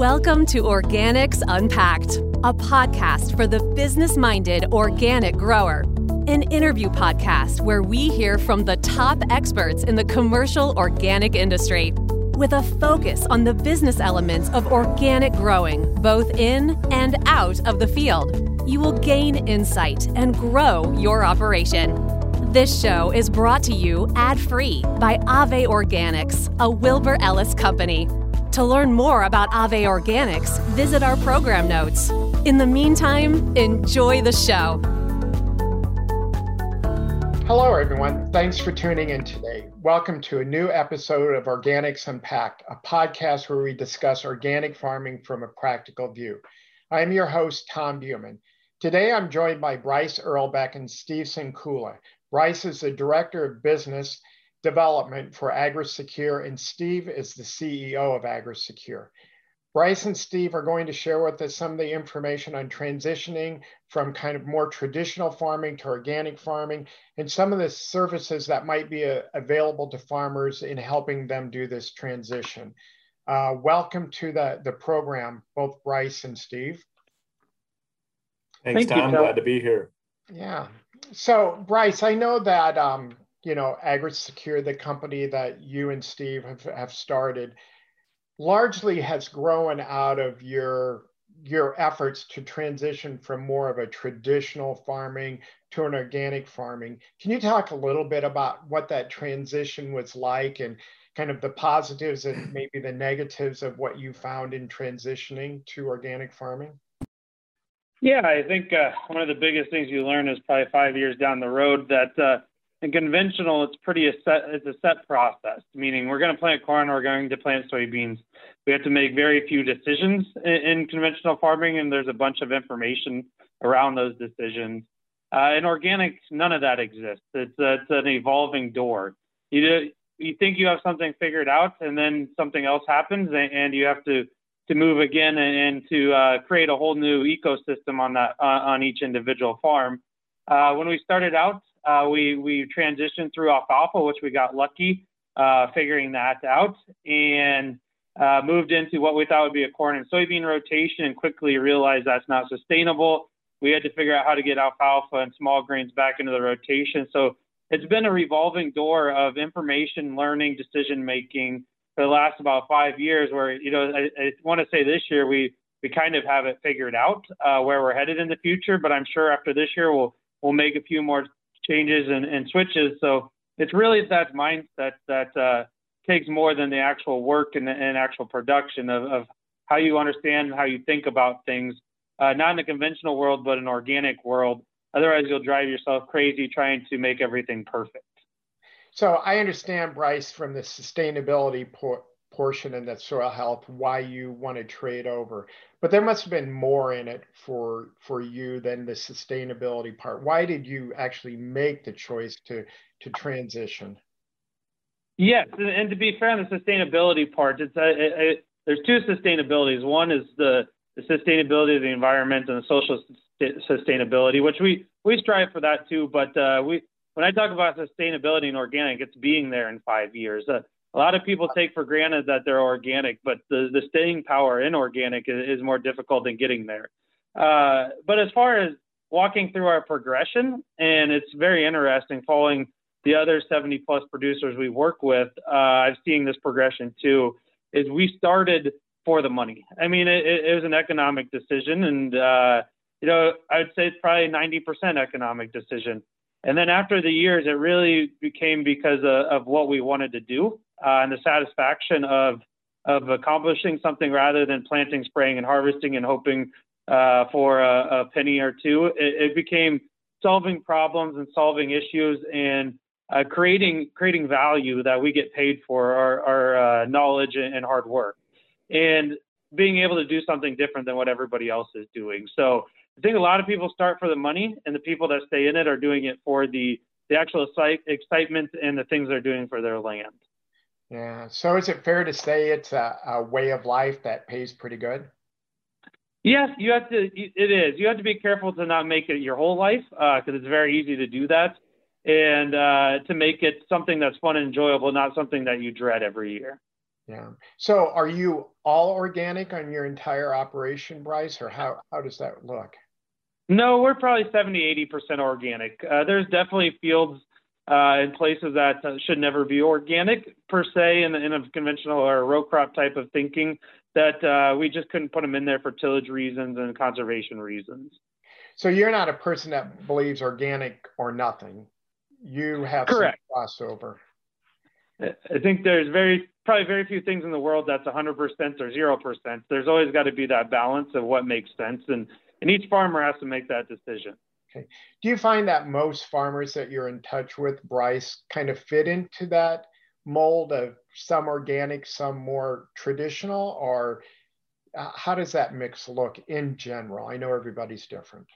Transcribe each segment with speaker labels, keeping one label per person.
Speaker 1: Welcome to Organics Unpacked, a podcast for the business minded organic grower. An interview podcast where we hear from the top experts in the commercial organic industry with a focus on the business elements of organic growing, both in and out of the field. You will gain insight and grow your operation. This show is brought to you ad free by Ave Organics, a Wilbur Ellis company. To learn more about Ave Organics, visit our program notes. In the meantime, enjoy the show.
Speaker 2: Hello, everyone. Thanks for tuning in today. Welcome to a new episode of Organics Unpacked, a podcast where we discuss organic farming from a practical view. I am your host, Tom Buman. Today, I'm joined by Bryce Irlbeck and Steve Sinkula. Bryce is the Director of Business development for AgriSecure, and Steve is the CEO of AgriSecure. Bryce and Steve are going to share with us some of the information on transitioning from kind of more traditional farming to organic farming and some of the services that might be uh, available to farmers in helping them do this transition. Uh, welcome to the, the program, both Bryce and Steve.
Speaker 3: Thanks, Thank Tom. You, Glad to be here.
Speaker 2: Yeah. So, Bryce, I know that um, you know, AgriSecure, the company that you and Steve have, have started, largely has grown out of your your efforts to transition from more of a traditional farming to an organic farming. Can you talk a little bit about what that transition was like and kind of the positives and maybe the negatives of what you found in transitioning to organic farming?
Speaker 4: Yeah, I think uh, one of the biggest things you learn is probably five years down the road that uh, in conventional, it's pretty a set. It's a set process, meaning we're going to plant corn, we're going to plant soybeans. We have to make very few decisions in, in conventional farming, and there's a bunch of information around those decisions. Uh, in organic, none of that exists. It's, a, it's an evolving door. You do, you think you have something figured out, and then something else happens, and, and you have to to move again and, and to uh, create a whole new ecosystem on that uh, on each individual farm. Uh, when we started out, uh, we we transitioned through alfalfa, which we got lucky uh, figuring that out, and uh, moved into what we thought would be a corn and soybean rotation, and quickly realized that's not sustainable. We had to figure out how to get alfalfa and small grains back into the rotation. So it's been a revolving door of information, learning, decision making for the last about five years. Where you know, I, I want to say this year we we kind of have it figured out uh, where we're headed in the future. But I'm sure after this year we'll we'll make a few more changes and, and switches. So it's really that mindset that uh, takes more than the actual work and, and actual production of, of, how you understand how you think about things, uh, not in the conventional world, but an organic world. Otherwise, you'll drive yourself crazy trying to make everything perfect.
Speaker 2: So I understand, Bryce, from the sustainability por- portion and the soil health, why you want to trade over but there must have been more in it for for you than the sustainability part. Why did you actually make the choice to to transition?
Speaker 4: Yes and to be fair on the sustainability part it's a, there's two sustainabilities. One is the, the sustainability of the environment and the social sustainability which we we strive for that too. But uh, we when i talk about sustainability and organic it's being there in five years. Uh, a lot of people take for granted that they're organic, but the, the staying power in organic is, is more difficult than getting there. Uh, but as far as walking through our progression, and it's very interesting following the other 70 plus producers we work with, uh, I've seen this progression too, is we started for the money. I mean, it, it was an economic decision, and, uh, you know, I'd say it's probably 90% economic decision. And then after the years, it really became because of, of what we wanted to do uh, and the satisfaction of of accomplishing something rather than planting, spraying, and harvesting and hoping uh, for a, a, penny or two. It, it, became solving problems and solving issues and uh, creating creating value that we get paid for our, our uh, knowledge and hard work, and being able to do something different than what everybody else is doing. So I think a lot of people start for the money, and the people that stay in it are doing it for the the actual excitement and the things they're doing for their land.
Speaker 2: Yeah. So is it fair to say it's a, a way of life that pays pretty good?
Speaker 4: Yes, you have to. It is. You have to be careful to not make it your whole life because uh, it's very easy to do that, and uh, to make it something that's fun and enjoyable, not something that you dread every year.
Speaker 2: Yeah. So are you all organic on your entire operation, Bryce, or how, how does that look?
Speaker 4: No, we're probably 70, 80% organic. Uh, there's definitely fields uh, in places that should never be organic per se in, in a conventional or row crop type of thinking that uh, we just couldn't put them in there for tillage reasons and conservation reasons.
Speaker 2: So you're not a person that believes organic or nothing. You have
Speaker 4: Correct.
Speaker 2: crossover.
Speaker 4: I think there's very probably very few things in the world that's 100% or 0%. There's always got to be that balance of what makes sense, and and each farmer has to make that decision.
Speaker 2: Okay. Do you find that most farmers that you're in touch with, Bryce, kind of fit into that mold of some organic, some more traditional, or uh, how does that mix look in general? I know everybody's different.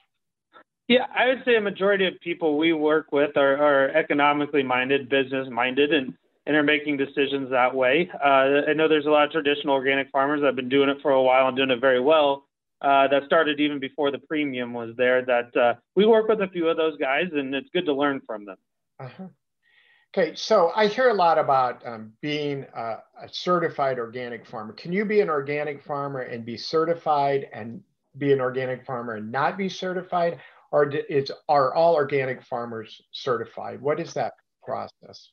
Speaker 4: Yeah, I would say a majority of people we work with are, are economically minded, business minded, and and are making decisions that way. Uh, I know there's a lot of traditional organic farmers that have been doing it for a while and doing it very well. Uh, that started even before the premium was there. That uh, we work with a few of those guys, and it's good to learn from them.
Speaker 2: Uh-huh. Okay, so I hear a lot about um, being a, a, certified organic farmer. Can you be an organic farmer and be certified, and be an organic farmer and not be certified, or is are all organic farmers certified? What is that process?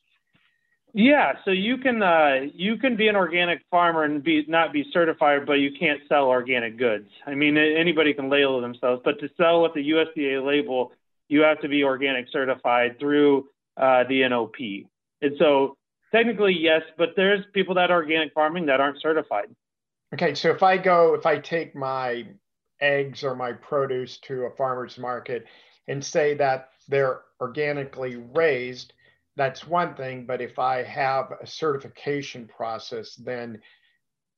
Speaker 4: Yeah, so you can uh, you can be an organic farmer and be not be certified, but you can't sell organic goods. I mean, anybody can label themselves, but to sell with the USDA label, you have to be organic certified through uh, the NOP. And so, technically, yes, but there's people that are organic farming that aren't certified.
Speaker 2: Okay, so if I go, if I take my eggs or my produce to a farmer's market and say that they're organically raised that's one thing. But if I have a certification process, then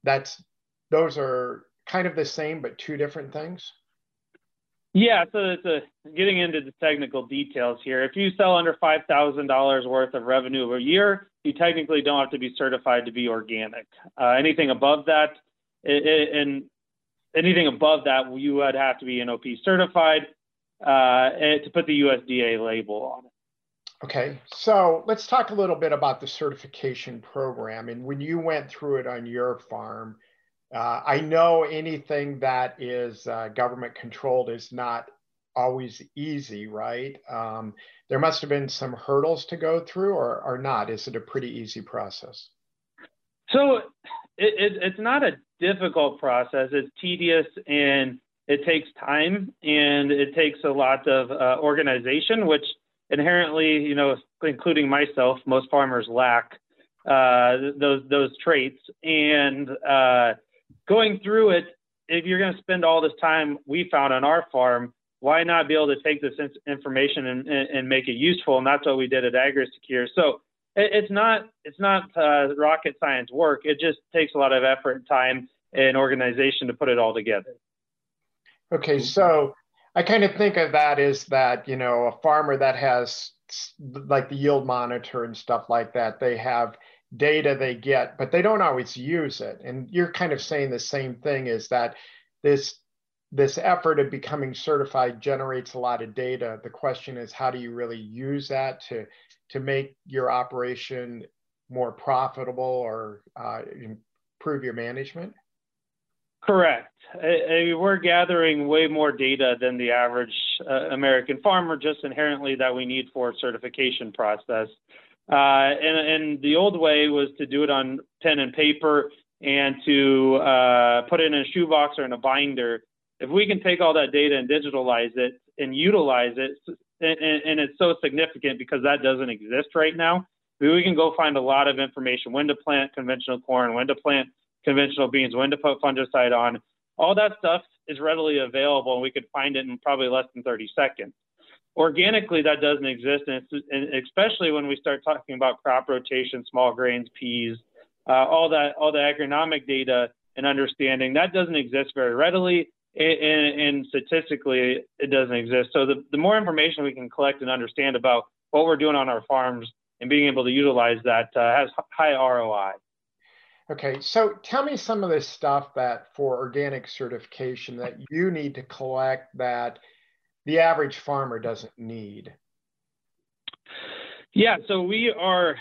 Speaker 2: that's those are kind of the same, but two different things.
Speaker 4: Yeah, so it's a, getting into the technical details here. If you sell under five thousand dollars worth of revenue a year, you technically don't have to be certified to be organic. Uh, anything above that, it, it, and anything above that, you would have to be NOP certified uh, to put the USDA label on it.
Speaker 2: Okay, so let's talk a little bit about the certification program. And when you went through it on your farm, uh, I know anything that is uh, government controlled is not always easy, right? Um, there must have been some hurdles to go through, or, or not? Is it a pretty easy process?
Speaker 4: So it, it, it's not a difficult process. It's tedious and it takes time and it takes a lot of uh, organization, which inherently, you know, including myself, most farmers lack uh, those those traits. And uh, going through it, if you're going to spend all this time we found on our farm, why not be able to take this information and, and make it useful? And that's what we did at AgriSecure. So it, it's not it's not uh, rocket science work. It just takes a lot of effort, time, and organization to put it all together.
Speaker 2: Okay, so I kind of think of that as that, you know, a farmer that has like the yield monitor and stuff like that, they have data they get, but they don't always use it. And you're kind of saying the same thing is that this this effort of becoming certified generates a lot of data. The question is, how do you really use that to to make your operation more profitable or uh, improve your management?
Speaker 4: Correct. I, I, we're gathering way more data than the average uh, American farmer, just inherently that we need for certification process. Uh, and, and, the old way was to do it on pen and paper and to uh, put it in a shoebox or in a binder. If we can take all that data and digitalize it and utilize it, and, and it's so significant because that doesn't exist right now, we can go find a lot of information when to plant conventional corn, when to plant conventional beans, when to put fungicide on. All that stuff is readily available, and we could find it in probably less than 30 seconds. Organically, that doesn't exist, and, and especially when we start talking about crop rotation, small grains, peas, uh, all that, all the agronomic data and understanding that doesn't exist very readily, and, and statistically, it doesn't exist. So the, the more information we can collect and understand about what we're doing on our farms and being able to utilize that uh, has high ROI.
Speaker 2: Okay, so tell me some of this stuff that for organic certification that you need to collect that the average farmer doesn't need.
Speaker 4: Yeah, so we are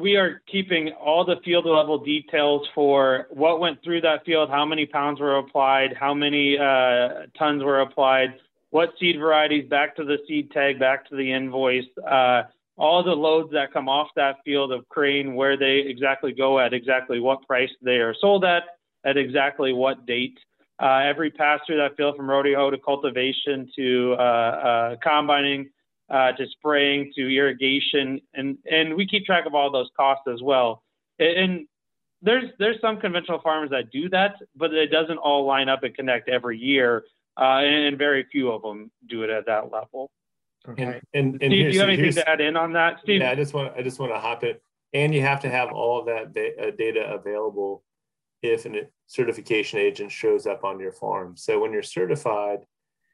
Speaker 4: we are keeping all the field level details for what went through that field, how many pounds were applied, how many uh, tons were applied, what seed varieties, back to the seed tag, back to the invoice, uh, all the loads that come off that field of crane, where they exactly go at exactly what price they are sold at, at exactly what date. Uh, every pass through that field from rodeo to cultivation to uh, uh, combining uh, to spraying to irrigation, and and we keep track of all those costs as well. And there's there's some conventional farmers that do that, but it doesn't all line up and connect every year, uh, and very few of them do it at that level.
Speaker 3: Okay. And, and, and
Speaker 4: Steve, do you have anything to add in on that, Steve?
Speaker 3: Yeah, I just want I just want to hop in, and you have to have all of that uh, data available if a certification agent shows up on your farm. So when you're certified,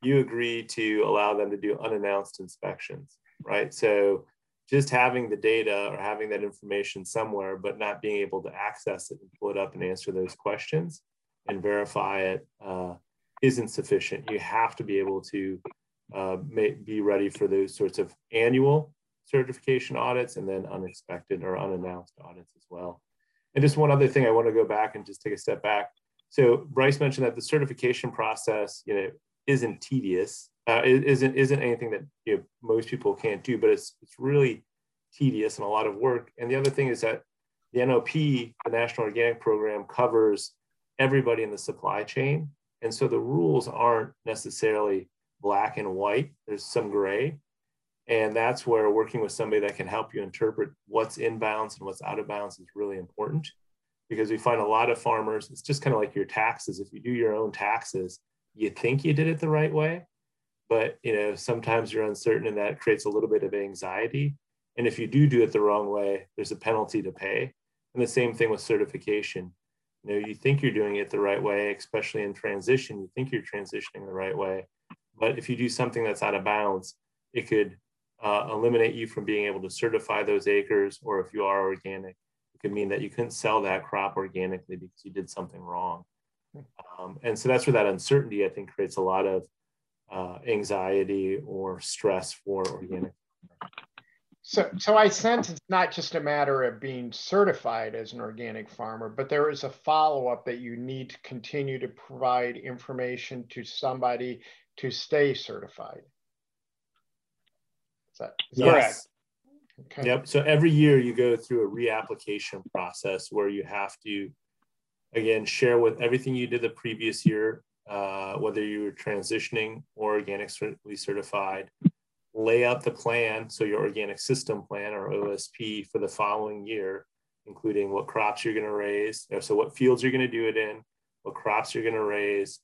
Speaker 3: you agree to allow them to do unannounced inspections, right? So just having the data or having that information somewhere, but not being able to access it and pull it up and answer those questions and verify it uh, not sufficient. You have to be able to uh, may, be ready for those sorts of annual certification audits and then unexpected or unannounced audits as well. And just one other thing, I want to go back and just take a step back. So Bryce mentioned that the certification process, you know, isn't tedious. Uh, isn't isn't anything that you know, most people can't do, but it's it's really tedious and a lot of work. And the other thing is that the NOP, the National Organic Program, covers everybody in the supply chain, and so the rules aren't necessarily black and white. There's some gray, and that's where working with somebody that can help you interpret what's in bounds and what's out of bounds is really important because we find a lot of farmers it's just kind of like your taxes if you do your own taxes you think you did it the right way, but you know sometimes you're uncertain, and that creates a little bit of anxiety. And if you do do it the wrong way, there's a penalty to pay. And the same thing with certification. You know, you think you're doing it the right way, especially in transition. You think you're transitioning the right way, but if you do something that's out of bounds, it could uh, eliminate you from being able to certify those acres. Or if you are organic, it could mean that you couldn't sell that crop organically because you did something wrong. Um, and so that's where that uncertainty, I think, creates a lot of uh, anxiety or stress for organic.
Speaker 2: So, so I sense it's not just a matter of being certified as an organic farmer, but there is a follow up that you need to continue to provide information to somebody to stay certified.
Speaker 3: Is that, is yes. correct? Okay. Yep. So every year you go through a reapplication process where you have to again, share with everything you did the previous year, uh, whether you were transitioning or organically certified, lay out the plan, so your organic system plan or OSP for the following year, including what crops you're going to raise, so what fields you're going to do it in, what crops you're going to raise,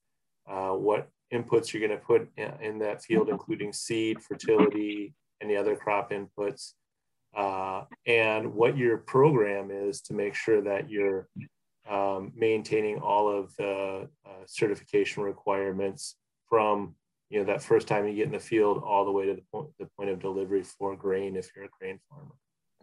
Speaker 3: uh, what inputs you're going to put in, that field, including seed, fertility, any other crop inputs, uh, and what your program is to make sure that you're um, maintaining all of the uh, certification requirements from you know that first time you get in the field all the way to the point, the point of delivery for grain if you're a grain farmer.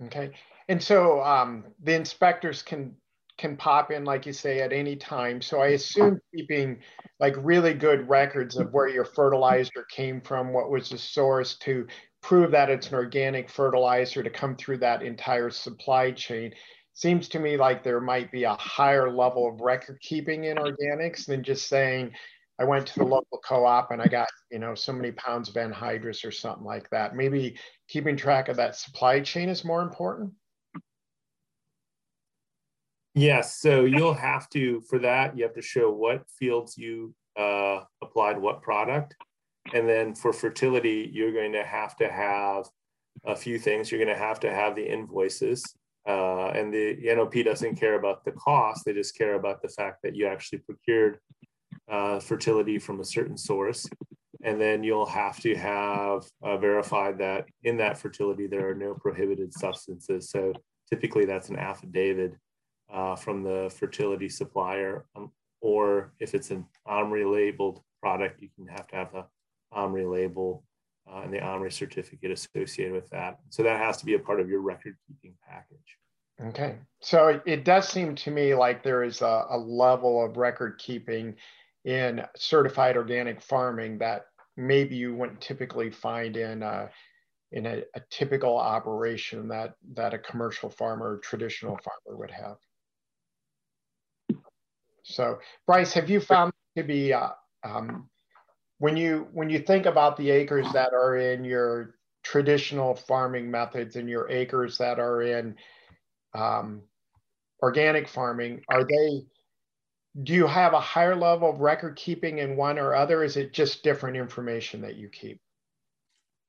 Speaker 2: Okay, and so um, the inspectors can can pop in like you say at any time. So I assume keeping like really good records of where your fertilizer came from, what was the source to prove that it's an organic fertilizer to come through that entire supply chain seems to me like there might be a higher level of record keeping in organics than just saying I went to the local co-op and I got you know so many pounds of anhydrous or something like that. Maybe keeping track of that supply chain is more important.
Speaker 3: Yes, so you'll have to for that you have to show what fields you uh, applied what product, and then for fertility you're going to have to have a few things. You're going to have to have the invoices uh, and the, NOP doesn't care about the cost, they just care about the fact that you actually procured uh, fertility from a certain source. And then you'll have to have uh, verified that in that fertility there are no prohibited substances. So typically that's an affidavit uh, from the fertility supplier, um, or if it's an OMRI labeled product, you can have to have the OMRI label uh, and the OMRI certificate associated with that. So that has to be a part of your record keeping package.
Speaker 2: Okay. So it, it does seem to me like there is a, a level of record keeping in certified organic farming that maybe you wouldn't typically find in uh, in a, a typical operation that that a commercial farmer, traditional farmer would have. So, Bryce, have you found to be uh, um, when you when you think about the acres that are in your traditional farming methods and your acres that are in um, organic farming, are they? Do you have a higher level of record keeping in one or other? Is it just different information that you keep?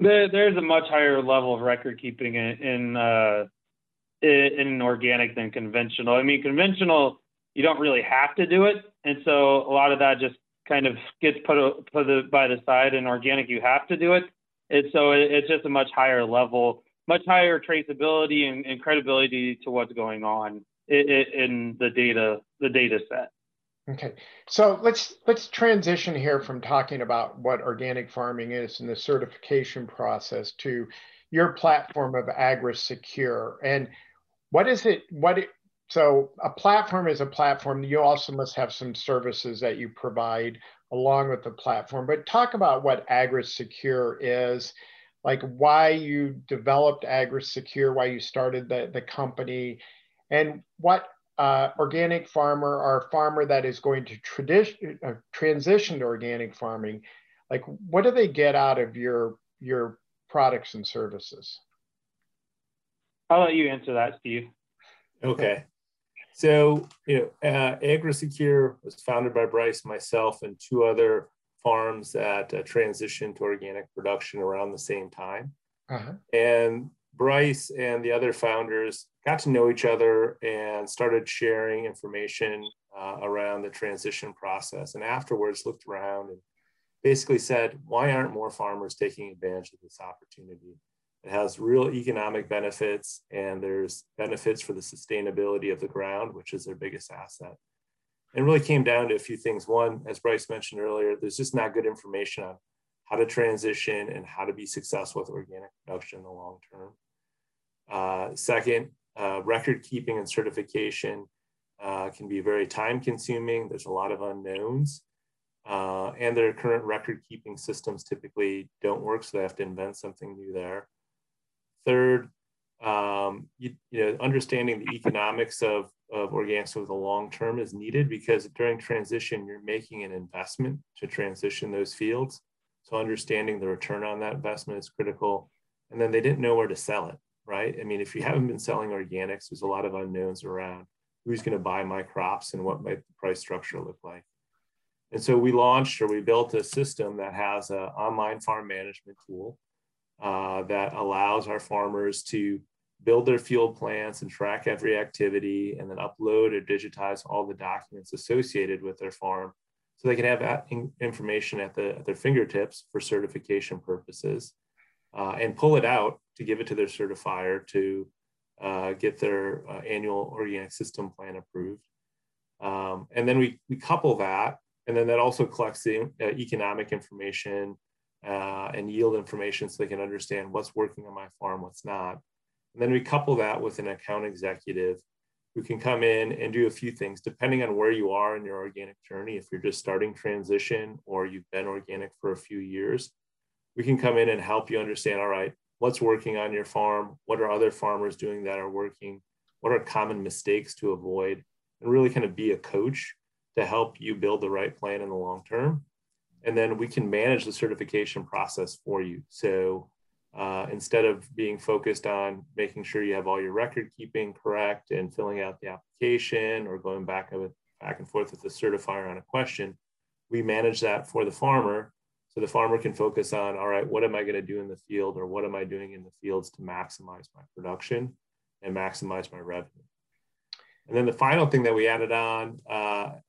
Speaker 4: There, there's a much higher level of record keeping in in, uh, in organic than conventional. I mean, conventional you don't really have to do it, and so a lot of that just kind of gets put put by the side. And organic, you have to do it, and so it, it's just a much higher level, much higher traceability and, and credibility to what's going on in, in the data the data set.
Speaker 2: Okay, so let's let's transition here from talking about what organic farming is and the certification process to your platform of AgriSecure and what is it? What so a platform is a platform. You also must have some services that you provide along with the platform. But talk about what AgriSecure is, like why you developed AgriSecure, why you started the, the company, and what uh, organic farmer or farmer that is going to tradition, uh, transition to organic farming, like what do they get out of your your products and services?
Speaker 4: I'll let you answer that, Steve.
Speaker 3: Okay. So, you know, uh, AgriSecure was founded by Bryce, myself, and two other farms that uh, transitioned to organic production around the same time. Uh-huh. And Bryce and the other founders got to know each other and started sharing information uh, around the transition process. And afterwards, looked around and basically said, why aren't more farmers taking advantage of this opportunity? It has real economic benefits, and there's benefits for the sustainability of the ground, which is their biggest asset. And really came down to a few things. One, as Bryce mentioned earlier, there's just not good information on how to transition and how to be successful with organic production in the long term. Uh, second, uh, record keeping and certification uh, can be very time consuming. There's a lot of unknowns. Uh, and their current record keeping systems typically don't work, so they have to invent something new there. Third, um, you, you, know, understanding the economics of, of organics over the long term is needed because during transition, you're making an investment to transition those fields. So understanding the return on that investment is critical. And then they didn't know where to sell it, right? I mean, if you haven't been selling organics, there's a lot of unknowns around who's going to buy my crops and what might the price structure look like. And so we launched or we built a system that has an online farm management tool uh, that allows our farmers to build their field plans and track every activity and then upload or digitize all the documents associated with their farm so they can have that information at, the, at their fingertips for certification purposes uh, and pull it out to give it to their certifier to uh, get their uh, annual organic system plan approved. Um, and then we, we couple that, and then that also collects the uh, economic information uh, and yield information so they can understand what's working on my farm, what's not. And then we couple that with an account executive who can come in and do a few things depending on where you are in your organic journey. If you're just starting transition or you've been organic for a few years, we can come in and help you understand all right, what's working on your farm? What are other farmers doing that are working? What are common mistakes to avoid? And really kind of be a coach to help you build the right plan in the long term and then we can manage the certification process for you. So uh, instead of being focused on making sure you have all your record keeping correct and filling out the application or going back, with, back and forth with the certifier on a question, we manage that for the farmer. So the farmer can focus on, all right, what am I going to do in the field or what am I doing in the fields to maximize my production and maximize my revenue? And then the final thing that we added on, uh,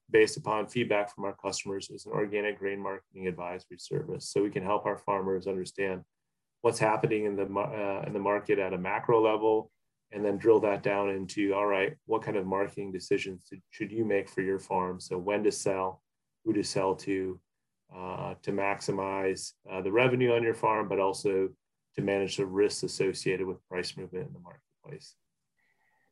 Speaker 3: based upon feedback from our customers, is an organic grain marketing advisory service. So we can help our farmers understand what's happening in the uh, in the market at a macro level, and then drill that down into all right, what kind of marketing decisions should you make for your farm? So when to sell, who to sell to, uh, to maximize uh, the revenue on your farm, but also to manage the risks associated with price movement in the marketplace.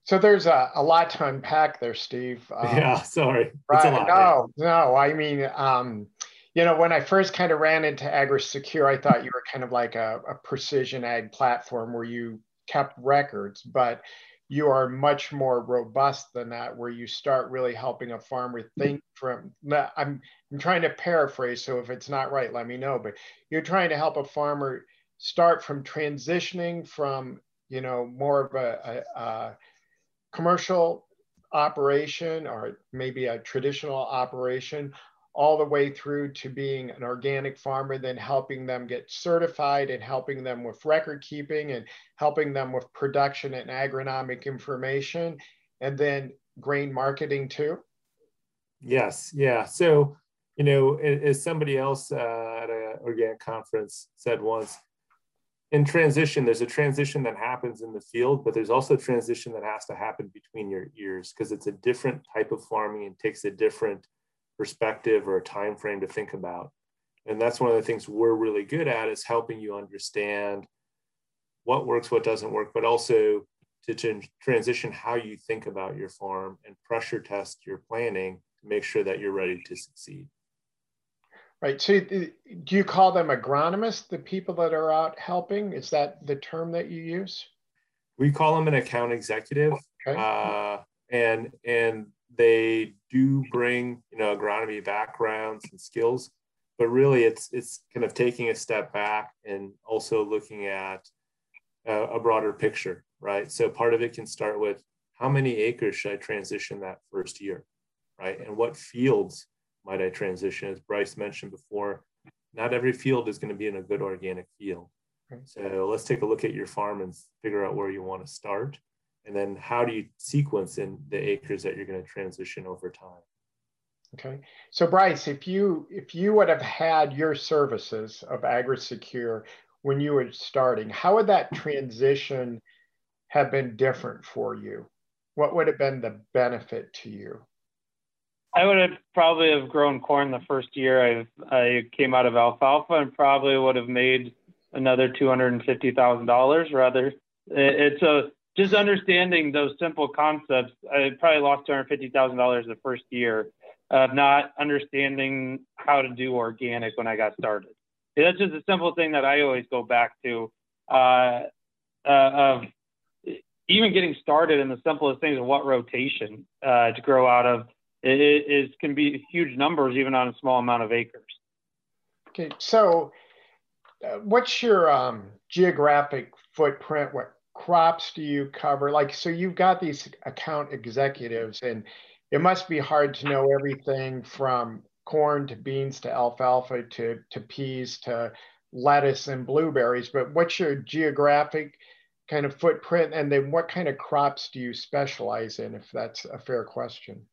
Speaker 2: So there's a, a lot to unpack there, Steve.
Speaker 3: Um, yeah, sorry.
Speaker 2: Right. No, no. I mean, um, you know, when I first kind of ran into AgriSecure, I thought you were kind of like a, a precision ag platform where you kept records, but you are much more robust than that, where you start really helping a farmer think from. I'm I'm trying to paraphrase, so if it's not right, let me know. But you're trying to help a farmer start from transitioning from you know more of a, a, a commercial operation or maybe a traditional operation all the way through to being an organic farmer, then helping them get certified and helping them with record keeping and helping them with production and agronomic information, and then grain marketing too?
Speaker 3: Yes, yeah. So, you know, as somebody else uh, at an organic conference said once, in transition, there's a transition that happens in the field, but there's also a transition that has to happen between your ears because it's a different type of farming and takes a different perspective or a time frame to think about. And that's one of the things we're really good at is helping you understand what works, what doesn't work, but also to transition how you think about your farm and pressure test your planning to make sure that you're ready to succeed.
Speaker 2: Right. So, do you call them agronomists, the people that are out helping? Is that the term that you use?
Speaker 3: We call them an account executive, okay. uh, and and they do bring you know agronomy backgrounds and skills but really it's it's kind of taking a step back and also looking at a, a broader picture right so part of it can start with how many acres should i transition that first year right and what fields might i transition? As bryce mentioned before not every field is going to be in a good organic field. So let's take a look at your farm and figure out where you want to start. And then how do you sequence in the acres that you're going to transition over time?
Speaker 2: Okay. So bryce if you if you would have had your services of agrisecure when you were starting how would that transition have been different for you? What would have been the benefit to you
Speaker 4: I would have probably have grown corn the first year I I came out of alfalfa and probably would have made another two hundred and fifty thousand dollars. Rather, it's a just understanding those simple concepts, I probably lost two hundred fifty thousand dollars the first year of not understanding how to do organic when I got started. That's just a simple thing that I always go back to uh, uh, of even getting started in the simplest things of what rotation uh, to grow out of is, can be huge numbers even on a small amount of acres.
Speaker 2: Okay, so uh, what's your um, geographic footprint? What crops do you cover? Like, so you've got these account executives, and it must be hard to know everything from corn to beans to alfalfa to, to peas to lettuce and blueberries. But what's your geographic kind of footprint? And then what kind of crops do you specialize in, if that's a fair question?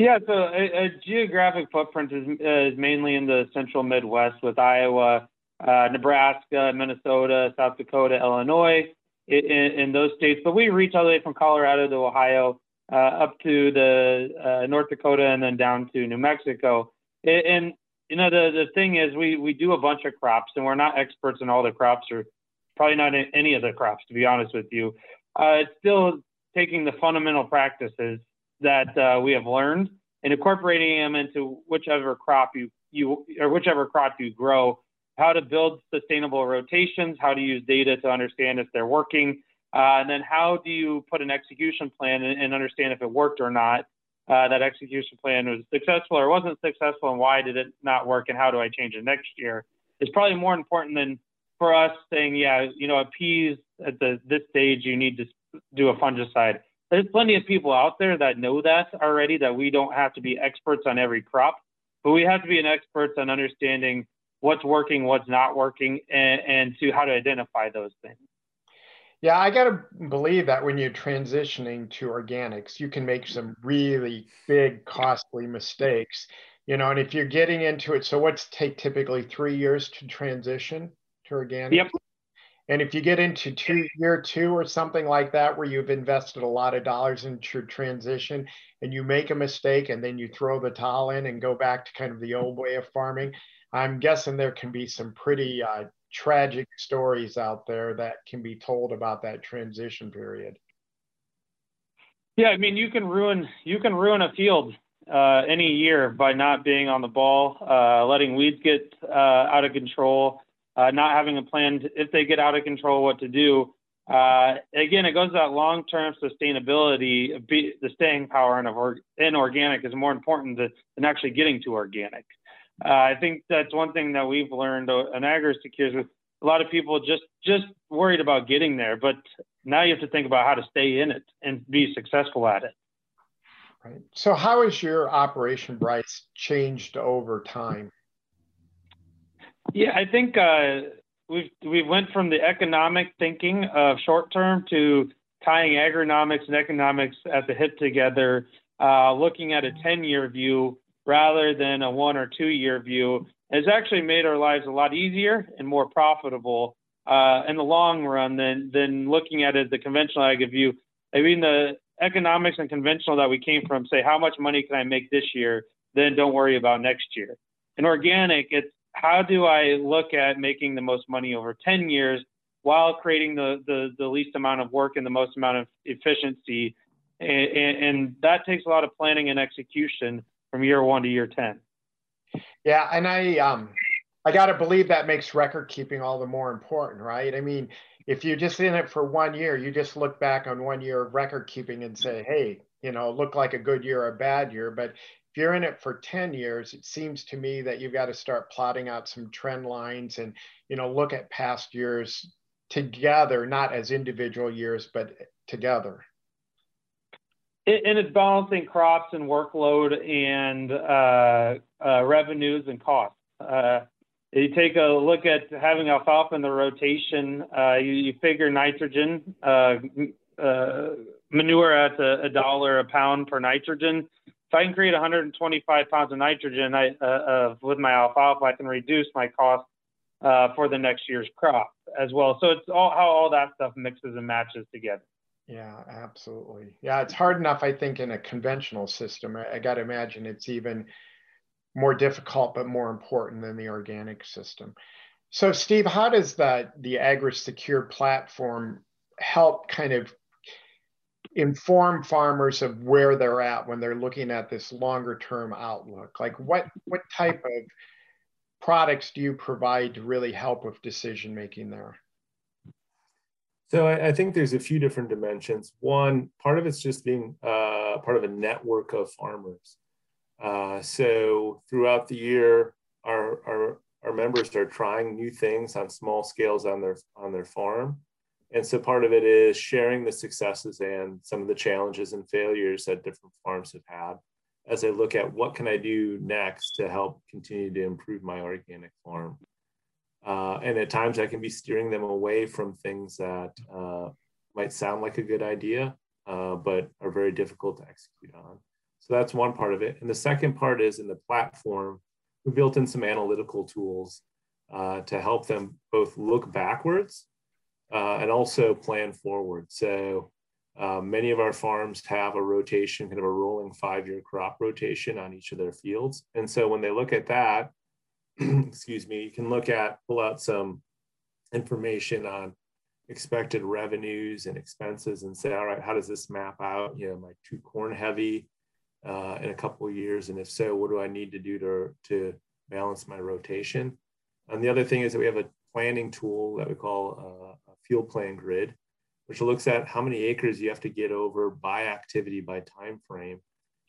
Speaker 4: Yeah, so a, a geographic footprint is, is mainly in the central Midwest with Iowa, uh, Nebraska, Minnesota, South Dakota, Illinois, in, in, those states. But we reach all the way from Colorado to Ohio, uh, up to the uh, North Dakota, and then down to New Mexico. And, you know, the the thing is, we we do a bunch of crops, and we're not experts in all the crops, or probably not in any of the crops, to be honest with you. Uh, it's still taking the fundamental practices that uh, we have learned and incorporating them into whichever crop you you or whichever crop you grow how to build sustainable rotations, how to use data to understand if they're working, uh, and then how do you put an execution plan and, and understand if it worked or not. Uh, that execution plan was successful or wasn't successful, and why did it not work, and how do I change it next year? Is probably more important than for us saying, yeah, you know, at peas at the, this stage, you need to do a fungicide. There's plenty of people out there that know that already. That we don't have to be experts on every crop, but we have to be an experts on understanding what's working, what's not working, and, and to how to identify those things.
Speaker 2: Yeah, I got to believe that when you're transitioning to organics, you can make some really big, costly mistakes. You know, and if you're getting into it, so what's take typically three years to transition to organic?
Speaker 4: Yep.
Speaker 2: And if you get into two year two or something like that, where you've invested a lot of dollars into transition and you make a mistake and then you throw the towel in and go back to kind of the old way of farming, I'm guessing there can be some pretty uh, tragic stories out there that can be told about that transition period.
Speaker 4: Yeah, I mean, you can ruin you can ruin a field uh, any year by not being on the ball, uh, letting weeds get uh, out of control, uh, not having a plan to, if they get out of control, what to do. Uh, again, it goes to that long-term sustainability. Be, the staying power in, in organic is more important than, than actually getting to organic. Uh, I think that's one thing that we've learned in AgriSecures with a lot of people just just worried about getting there, but now you have to think about how to stay in it and be successful at it.
Speaker 2: Right. So, how has your operation, Bryce, changed over time?
Speaker 4: Yeah, I think uh, we've we went from the economic thinking of short term to tying agronomics and economics at the hip together, uh, looking at a 10 year view rather than a one or two year view has actually made our lives a lot easier and more profitable uh, in the long run than than looking at it the conventional ag view. I mean the economics and conventional that we came from say how much money can I make this year, then don't worry about next year. In organic, it's how do I look at making the most money over 10 years while creating the, the, the least amount of work and the most amount of efficiency. And, and, that takes a lot of planning and execution from year one to year 10.
Speaker 2: Yeah. And I, um, I got to believe that makes record keeping all the more important, right? I mean, if you're just in it for one year, you just look back on one year of record keeping and say, hey, you know, look like a good year or a bad year. But if you're in it for 10 years, it seems to me that you've got to start plotting out some trend lines and, you know, look at past years together, not as individual years, but together.
Speaker 4: And it's balancing crops and workload and uh, uh, revenues and costs. Uh, you take a look at having alfalfa in the rotation, uh, you, you, figure nitrogen, uh, uh, manure at a, a, dollar a pound per nitrogen if I can create 125 pounds of nitrogen I, uh, uh, with my alfalfa, I can reduce my cost uh, for the next year's crop as well. So it's all how all that stuff mixes and matches together.
Speaker 2: Yeah, absolutely. Yeah, it's hard enough, I think, in a conventional system. I, I got to imagine it's even more difficult, but more important than the organic system. So, Steve, how does the the AgriSecure platform help kind of inform farmers of where they're at when they're looking at this longer term outlook? Like what what type of products do you provide to really help with decision making there?
Speaker 3: So I, I, think there's a few different dimensions. One part of it's just being uh, part of a network of farmers. Uh, so throughout the year our, our our members are trying new things on small scales on their on their farm and so part of it is sharing the successes and some of the challenges and failures that different farms have had as I look at what can I do next to help continue to improve my organic farm. Uh, and at times I can be steering them away from things that uh, might sound like a good idea, uh, but are very difficult to execute on. So that's one part of it. And the second part is in the platform, we built in some analytical tools uh, to help them both look backwards uh, and also plan forward. So uh, many of our farms have a rotation, kind of a rolling five-year crop rotation on each of their fields. And so when they look at that, excuse me, you can look at, pull out some information on expected revenues and expenses and say, all right, how does this map out? You know, am I too corn heavy uh, in a couple of years? And if so, what do I need to do to, to balance my rotation? And the other thing is that we have a planning tool that we call field plan grid, which looks at how many acres you have to get over by activity by time frame.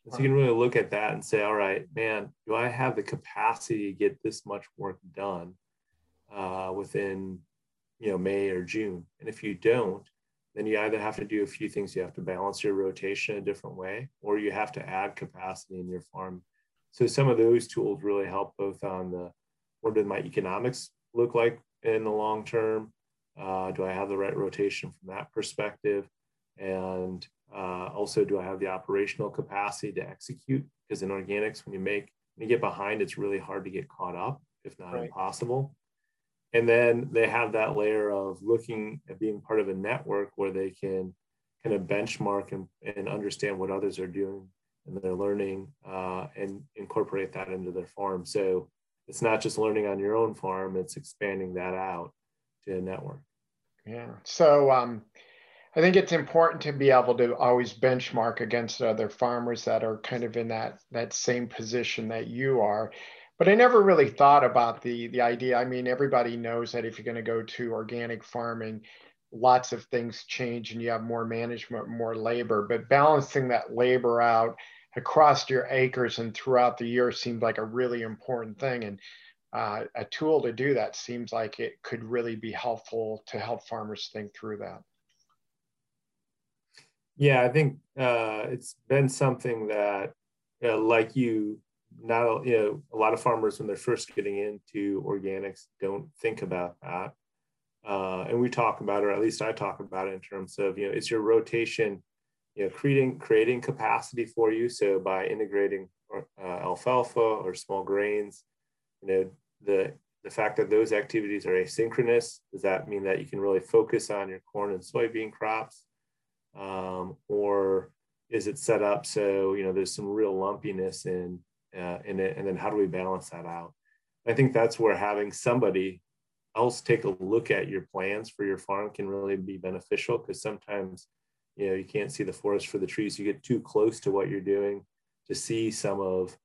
Speaker 3: And so you can really look at that and say, all right, man, do I have the capacity to get this much work done uh, within, you know, May or June? And if you don't, then you either have to do a few things. You have to balance your rotation a different way, or you have to add capacity in your farm. So some of those tools really help both on the what do my economics look like in the long term? Uh, do I have the right rotation from that perspective? And uh, also, do I have the operational capacity to execute? Because in organics, when you make, when you get behind, it's really hard to get caught up, if not right. impossible. And then they have that layer of looking at being part of a network where they can kind of benchmark and, and understand what others are doing and they're learning uh, and incorporate that into their farm. So it's not just learning on your own farm, it's expanding that out to network.
Speaker 2: Yeah. So um, I think it's important to be able to always benchmark against other farmers that are kind of in that that same position that you are. But I never really thought about the the idea. I mean, everybody knows that if you're going to go to organic farming, lots of things change and you have more management, more labor. But balancing that labor out across your acres and throughout the year seemed like a really important thing. And uh, a tool to do that seems like it could really be helpful to help farmers think through that.
Speaker 3: Yeah, I think uh, it's been something that, uh, like you, not you know, a lot of farmers when they're first getting into organics don't think about that, uh, and we talk about it, or at least I talk about it in terms of you know, it's your rotation, you know, creating creating capacity for you. So by integrating uh, alfalfa or small grains, you know, the the fact that those activities are asynchronous does that mean that you can really focus on your corn and soybean crops? um, or is it set up so you know there's some real lumpiness in uh, in it, and then how do we balance that out? I think that's where having somebody else take a look at your plans for your farm can really be beneficial because sometimes you know you can't see the forest for the trees. You get too close to what you're doing to see some of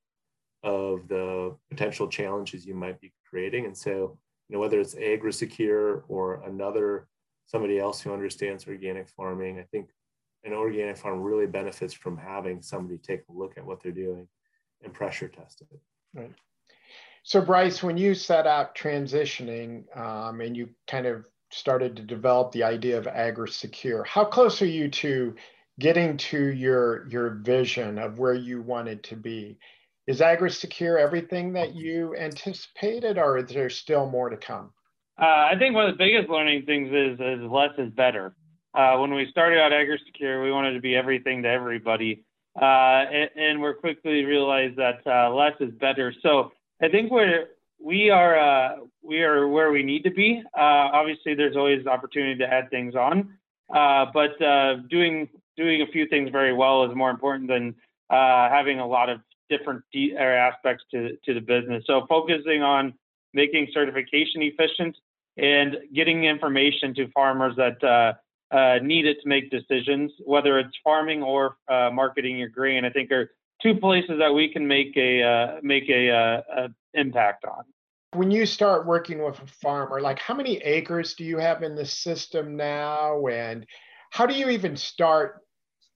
Speaker 3: of the potential challenges you might be creating, and so you know whether it's AgriSecure or another somebody else who understands organic farming, I think an organic farm really benefits from having somebody take a look at what they're doing and pressure test it.
Speaker 2: Right. So, Bryce, when you set out transitioning um, and you kind of started to develop the idea of AgriSecure, how close are you to getting to your your vision of where you wanted to be? Is AgriSecure everything that you anticipated, or is there still more to come?
Speaker 4: Uh, I think one of the biggest learning things is, is less is better. Uh, when we started out AgriSecure, we wanted to be everything to everybody, uh, and, and, we're quickly realized that uh, less is better. So I think we're we are uh, we are where we need to be. Uh, obviously, there's always opportunity to add things on, but doing doing a few things very well is more important than having a lot of different de- aspects to to the business. So focusing on making certification efficient and getting information to farmers that uh, uh, need it to make decisions, whether it's farming or uh, marketing your grain. I think are two places that we can make a uh, make a, uh, a, impact on.
Speaker 2: When you start working with a farmer, like how many acres do you have in the system now, and how do you even start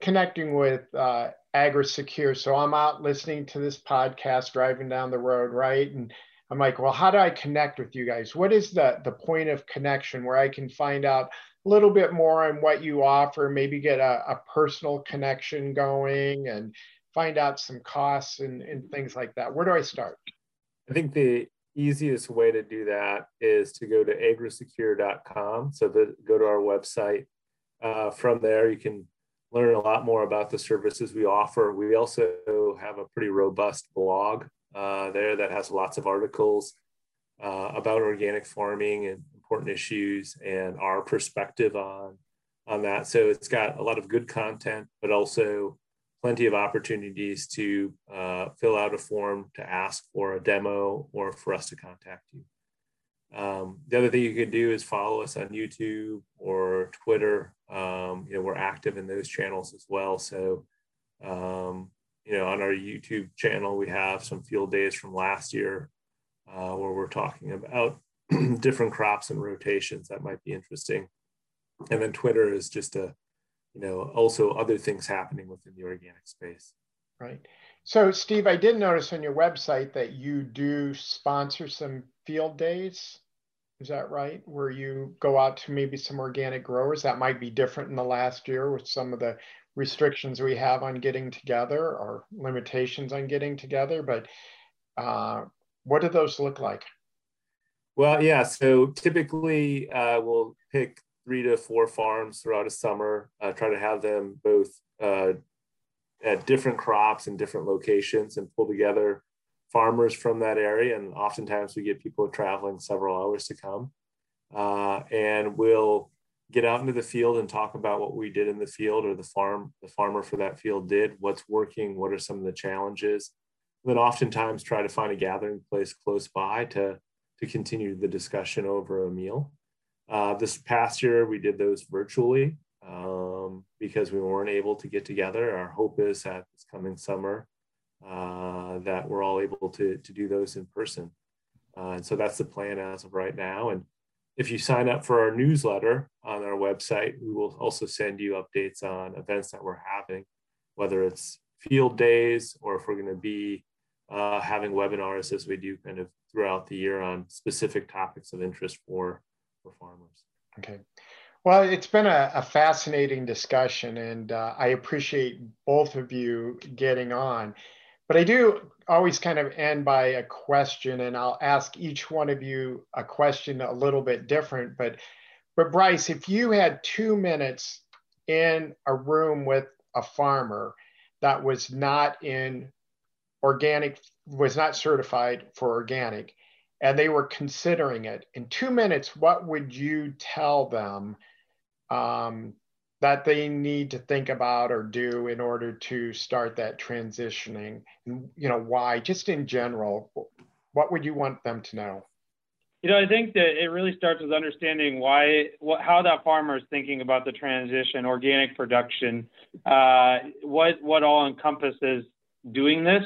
Speaker 2: connecting with uh, AgriSecure? So I'm out listening to this podcast, driving down the road, right, and I'm like, well, how do I connect with you guys? What is the the point of connection where I can find out a little bit more on what you offer, maybe get a, a personal connection going and find out some costs and, and things like that? Where do I start?
Speaker 3: I think the easiest way to do that is to go to agrisecure.com. So the, go to our website. Uh, from there, you can learn a lot more about the services we offer. We also have a pretty robust blog uh, there that has lots of articles uh, about organic farming and important issues and our perspective on on that. So it's got a lot of good content, but also plenty of opportunities to uh, fill out a form to ask for a demo or for us to contact you. Um, the other thing you could do is follow us on YouTube or Twitter. Um, you know, we're active in those channels as well. So um, you know, on our YouTube channel, we have some field days from last year uh, where we're talking about different crops and rotations that might be interesting. And then Twitter is just a, you know, also other things happening within the organic space.
Speaker 2: Right. So, Steve, I did notice on your website that you do sponsor some field days. Is that right? Where you go out to maybe some organic growers that might be different in the last year with some of the restrictions we have on getting together or limitations on getting together, but uh, what do those look like?
Speaker 3: Well, yeah. So typically, uh, we'll pick three to four farms throughout a summer. Uh, try to have them both uh, at different crops and different locations, and pull together farmers from that area. And oftentimes, we get people traveling several hours to come, uh, and we'll get out into the field and talk about what we did in the field or the farm the farmer for that field did what's working what are some of the challenges and then oftentimes try to find a gathering place close by to to continue the discussion over a meal uh, this past year we did those virtually um, because we weren't able to get together. Our hope is that this coming summer uh, that we're all able to, to do those in person. Uh, and so that's the plan as of right now. And if you sign up for our newsletter on our website, we will also send you updates on events that we're having, whether it's field days or if we're going to be uh, having webinars as we do kind of throughout the year on specific topics of interest for, for farmers.
Speaker 2: Okay. Well, it's been a, a fascinating discussion, and uh, I appreciate both of you getting on. But I do always kind of end by a question, and I'll ask each one of you a question a little bit different. But, but Bryce, if you had two minutes in a room with a farmer that was not in organic, was not certified for organic, and they were considering it, in two minutes, what would you tell them? um, that they need to think about or do in order to start that transitioning? And you know why? Just in general what would you want them to know?
Speaker 4: You know i think that it really starts with understanding why what, how that farmer is thinking about the transition organic production uh, what what all encompasses doing this.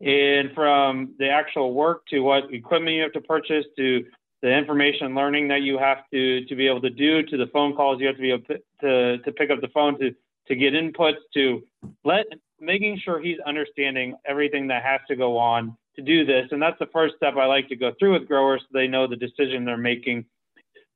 Speaker 4: And from the actual work to what equipment you have to purchase to the information learning that you have to to be able to do to the phone calls you have to be able to to, pick up the phone to to get inputs to let making sure he's understanding everything that has to go on to do this. And that's the first step i like to go through with growers so they know the decision they're making.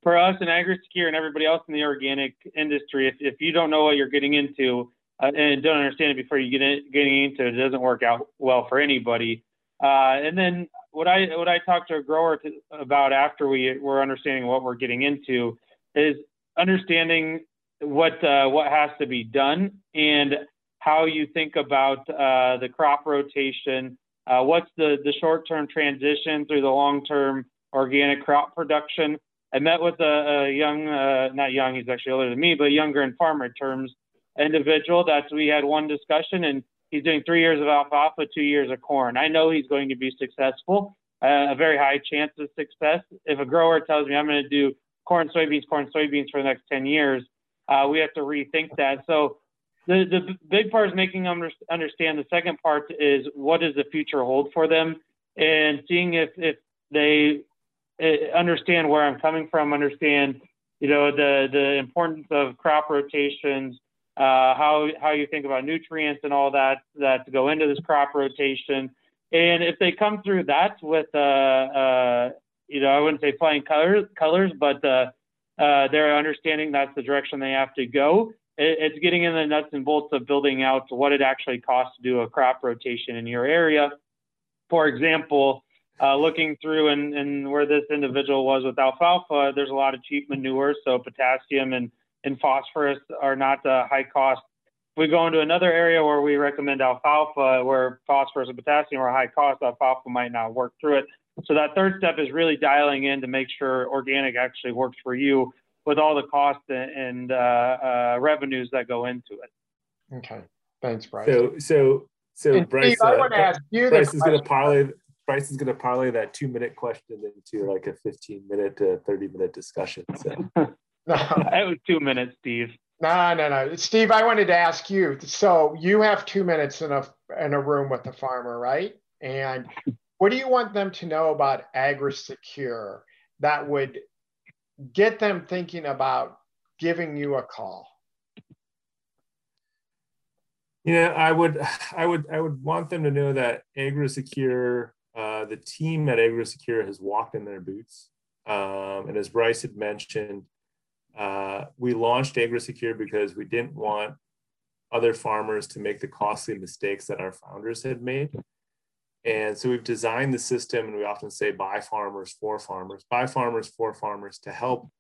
Speaker 4: For us in agrisecure and everybody else in the organic industry if, if you don't know what you're getting into uh, and don't understand it before you get in, getting into it, it doesn't work out well for anybody uh, and then what I what I talked to a grower to, about after we were understanding what we're getting into is understanding what uh, what has to be done and how you think about uh, the crop rotation. Uh, what's the the short term transition through the long term organic crop production? I met with a, a young, uh, not young, he's actually older than me, but younger in farmer terms individual. That's we had one discussion and He's doing three years of alfalfa, two years of corn. I know he's going to be successful, uh, a very high chance of success. If a grower tells me I'm going to do corn, soybeans, corn, soybeans for the next 10 years, uh, we have to rethink that. So the, the big part is making them understand. The second part is what does the future hold for them and seeing if, if they uh, understand where I'm coming from, understand, you know, the, the importance of crop rotations, uh, how how you think about nutrients and all that that go into this crop rotation. And if they come through that with, uh, uh, you know, I wouldn't say flying colors, colors, but uh, uh, they're understanding that's the direction they have to go. It, it's getting in the nuts and bolts of building out what it actually costs to do a crop rotation in your area. For example, uh, looking through and, and where this individual was with alfalfa, there's a lot of cheap manures, so potassium and and phosphorus are not uh, high cost. If we go into another area where we recommend alfalfa, where phosphorus and potassium are high cost, alfalfa might not work through it. So that third step is really dialing in to make sure organic actually works for you with all the costs and uh, uh, revenues that go into it.
Speaker 2: Okay, thanks, Bryce.
Speaker 3: So, so, so and Bryce, Steve, I want to ask you Bryce is going to parlay. Bryce is going to parlay that two-minute question into like a 15-minute to 30-minute discussion. So.
Speaker 4: No, it was two minutes, Steve.
Speaker 2: No, no, no, Steve. I wanted to ask you. So you have two minutes in a in a room with the farmer, right? And what do you want them to know about AgriSecure that would get them thinking about giving you a call?
Speaker 3: You know, I would, I would, I would want them to know that AgriSecure, uh, the team at AgriSecure has walked in their boots, um, and as Bryce had mentioned, uh, we launched AgriSecure because we didn't want other farmers to make the costly mistakes that our founders had made. And so we've designed the system, and we often say by farmers for farmers, by farmers for farmers to help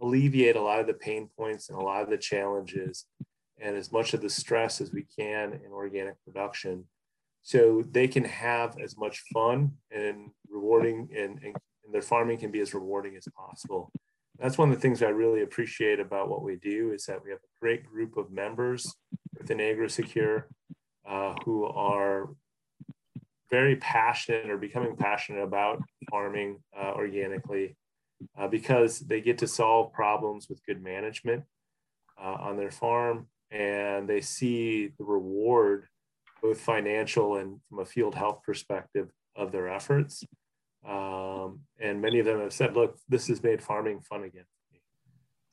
Speaker 3: alleviate a lot of the pain points and a lot of the challenges and as much of the stress as we can in organic production so they can have as much fun and rewarding and, and, and their farming can be as rewarding as possible that's one of the things I really appreciate about what we do is that we have a great group of members within AgriSecure uh, who are very passionate or becoming passionate about farming uh, organically uh, because they get to solve problems with good management. uh, on their farm and they see the reward, both financial and from a field health perspective, of their efforts. Um, and many of them have said, look, this has made farming fun again.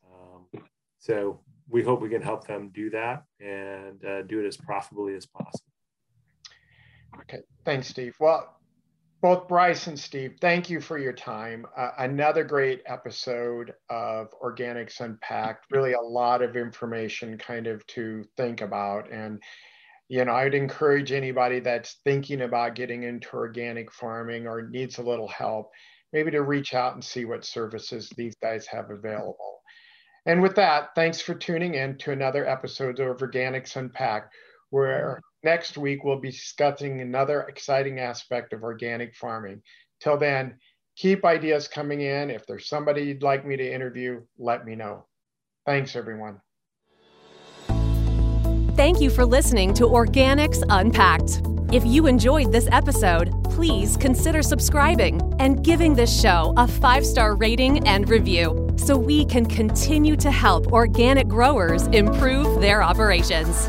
Speaker 3: Um, so we hope we can help them do that and uh, do it as profitably as possible.
Speaker 2: Okay, thanks, Steve. Well, both Bryce and Steve, thank you for your time. Uh, another great episode of Organics Unpacked. Really, a lot of information kind of to think about. And, you know, I'd encourage anybody that's thinking about getting into organic farming or needs a little help, maybe to reach out and see what services these guys have available. And with that, thanks for tuning in to another episode of Organics Unpacked, where Next week, we'll be discussing another exciting aspect of organic farming. Till then, keep ideas coming in. If there's somebody you'd like me to interview, let me know. Thanks, everyone.
Speaker 1: Thank you for listening to Organics Unpacked. If you enjoyed this episode, please consider subscribing and giving this show a five star rating and review so we can continue to help organic growers improve their operations.